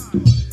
Música